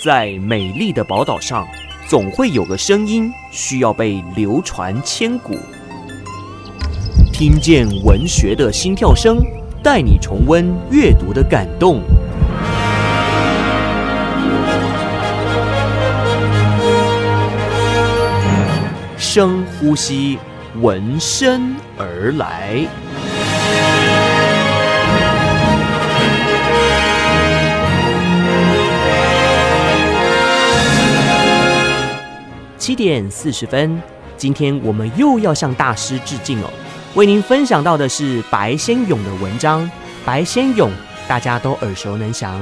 在美丽的宝岛上，总会有个声音需要被流传千古。听见文学的心跳声，带你重温阅读的感动。深呼吸，闻声而来。七点四十分，今天我们又要向大师致敬哦。为您分享到的是白先勇的文章。白先勇大家都耳熟能详，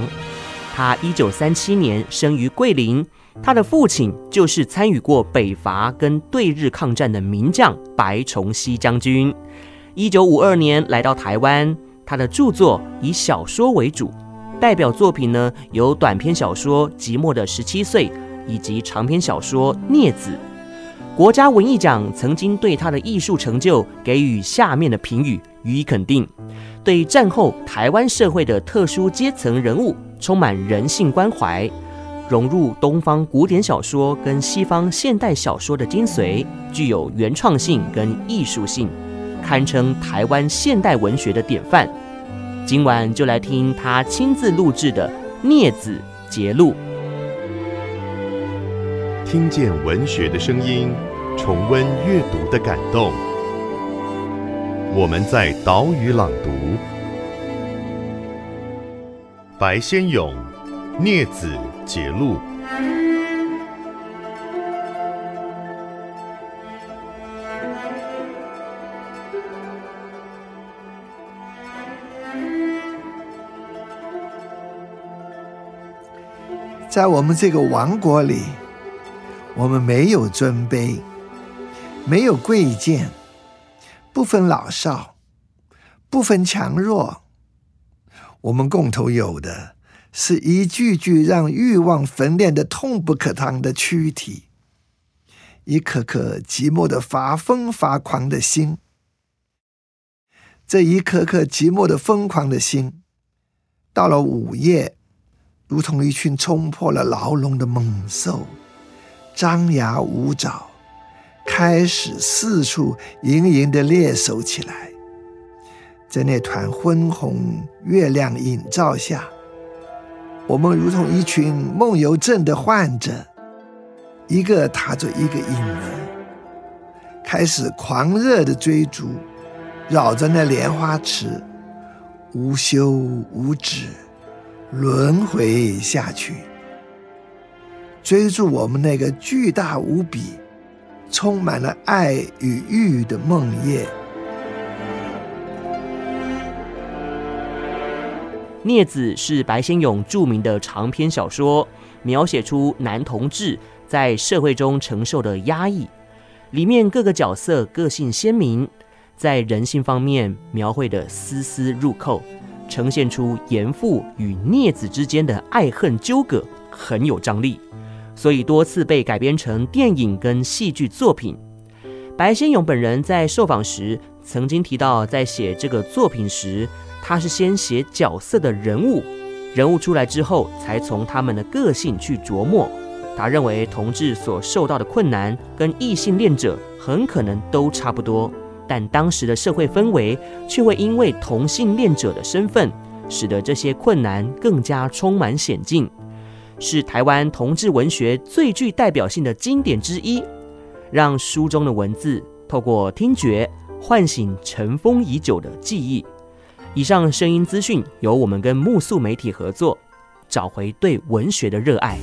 他一九三七年生于桂林，他的父亲就是参与过北伐跟对日抗战的名将白崇禧将军。一九五二年来到台湾，他的著作以小说为主，代表作品呢有短篇小说《寂寞的十七岁》。以及长篇小说《孽子》，国家文艺奖曾经对他的艺术成就给予下面的评语予以肯定：对战后台湾社会的特殊阶层人物充满人性关怀，融入东方古典小说跟西方现代小说的精髓，具有原创性跟艺术性，堪称台湾现代文学的典范。今晚就来听他亲自录制的《孽子》节录。听见文学的声音，重温阅读的感动。我们在岛屿朗读。白先勇《孽子》结录。在我们这个王国里。我们没有尊卑，没有贵贱，不分老少，不分强弱。我们共同有的是一具具让欲望焚炼的痛不可当的躯体，一颗颗寂寞的发疯发狂的心。这一颗颗寂寞的疯狂的心，到了午夜，如同一群冲破了牢笼的猛兽。张牙舞爪，开始四处盈盈的猎手起来。在那团昏红月亮映照下，我们如同一群梦游症的患者，一个踏着一个影儿，开始狂热的追逐，绕着那莲花池，无休无止，轮回下去。追逐我们那个巨大无比、充满了爱与欲的梦魇。《孽子》是白先勇著名的长篇小说，描写出男同志在社会中承受的压抑。里面各个角色个性鲜明，在人性方面描绘的丝丝入扣，呈现出严父与孽子之间的爱恨纠葛，很有张力。所以多次被改编成电影跟戏剧作品。白先勇本人在受访时曾经提到，在写这个作品时，他是先写角色的人物，人物出来之后，才从他们的个性去琢磨。他认为同志所受到的困难跟异性恋者很可能都差不多，但当时的社会氛围却会因为同性恋者的身份，使得这些困难更加充满险境。是台湾同志文学最具代表性的经典之一，让书中的文字透过听觉唤醒尘封已久的记忆。以上声音资讯由我们跟木素媒体合作，找回对文学的热爱。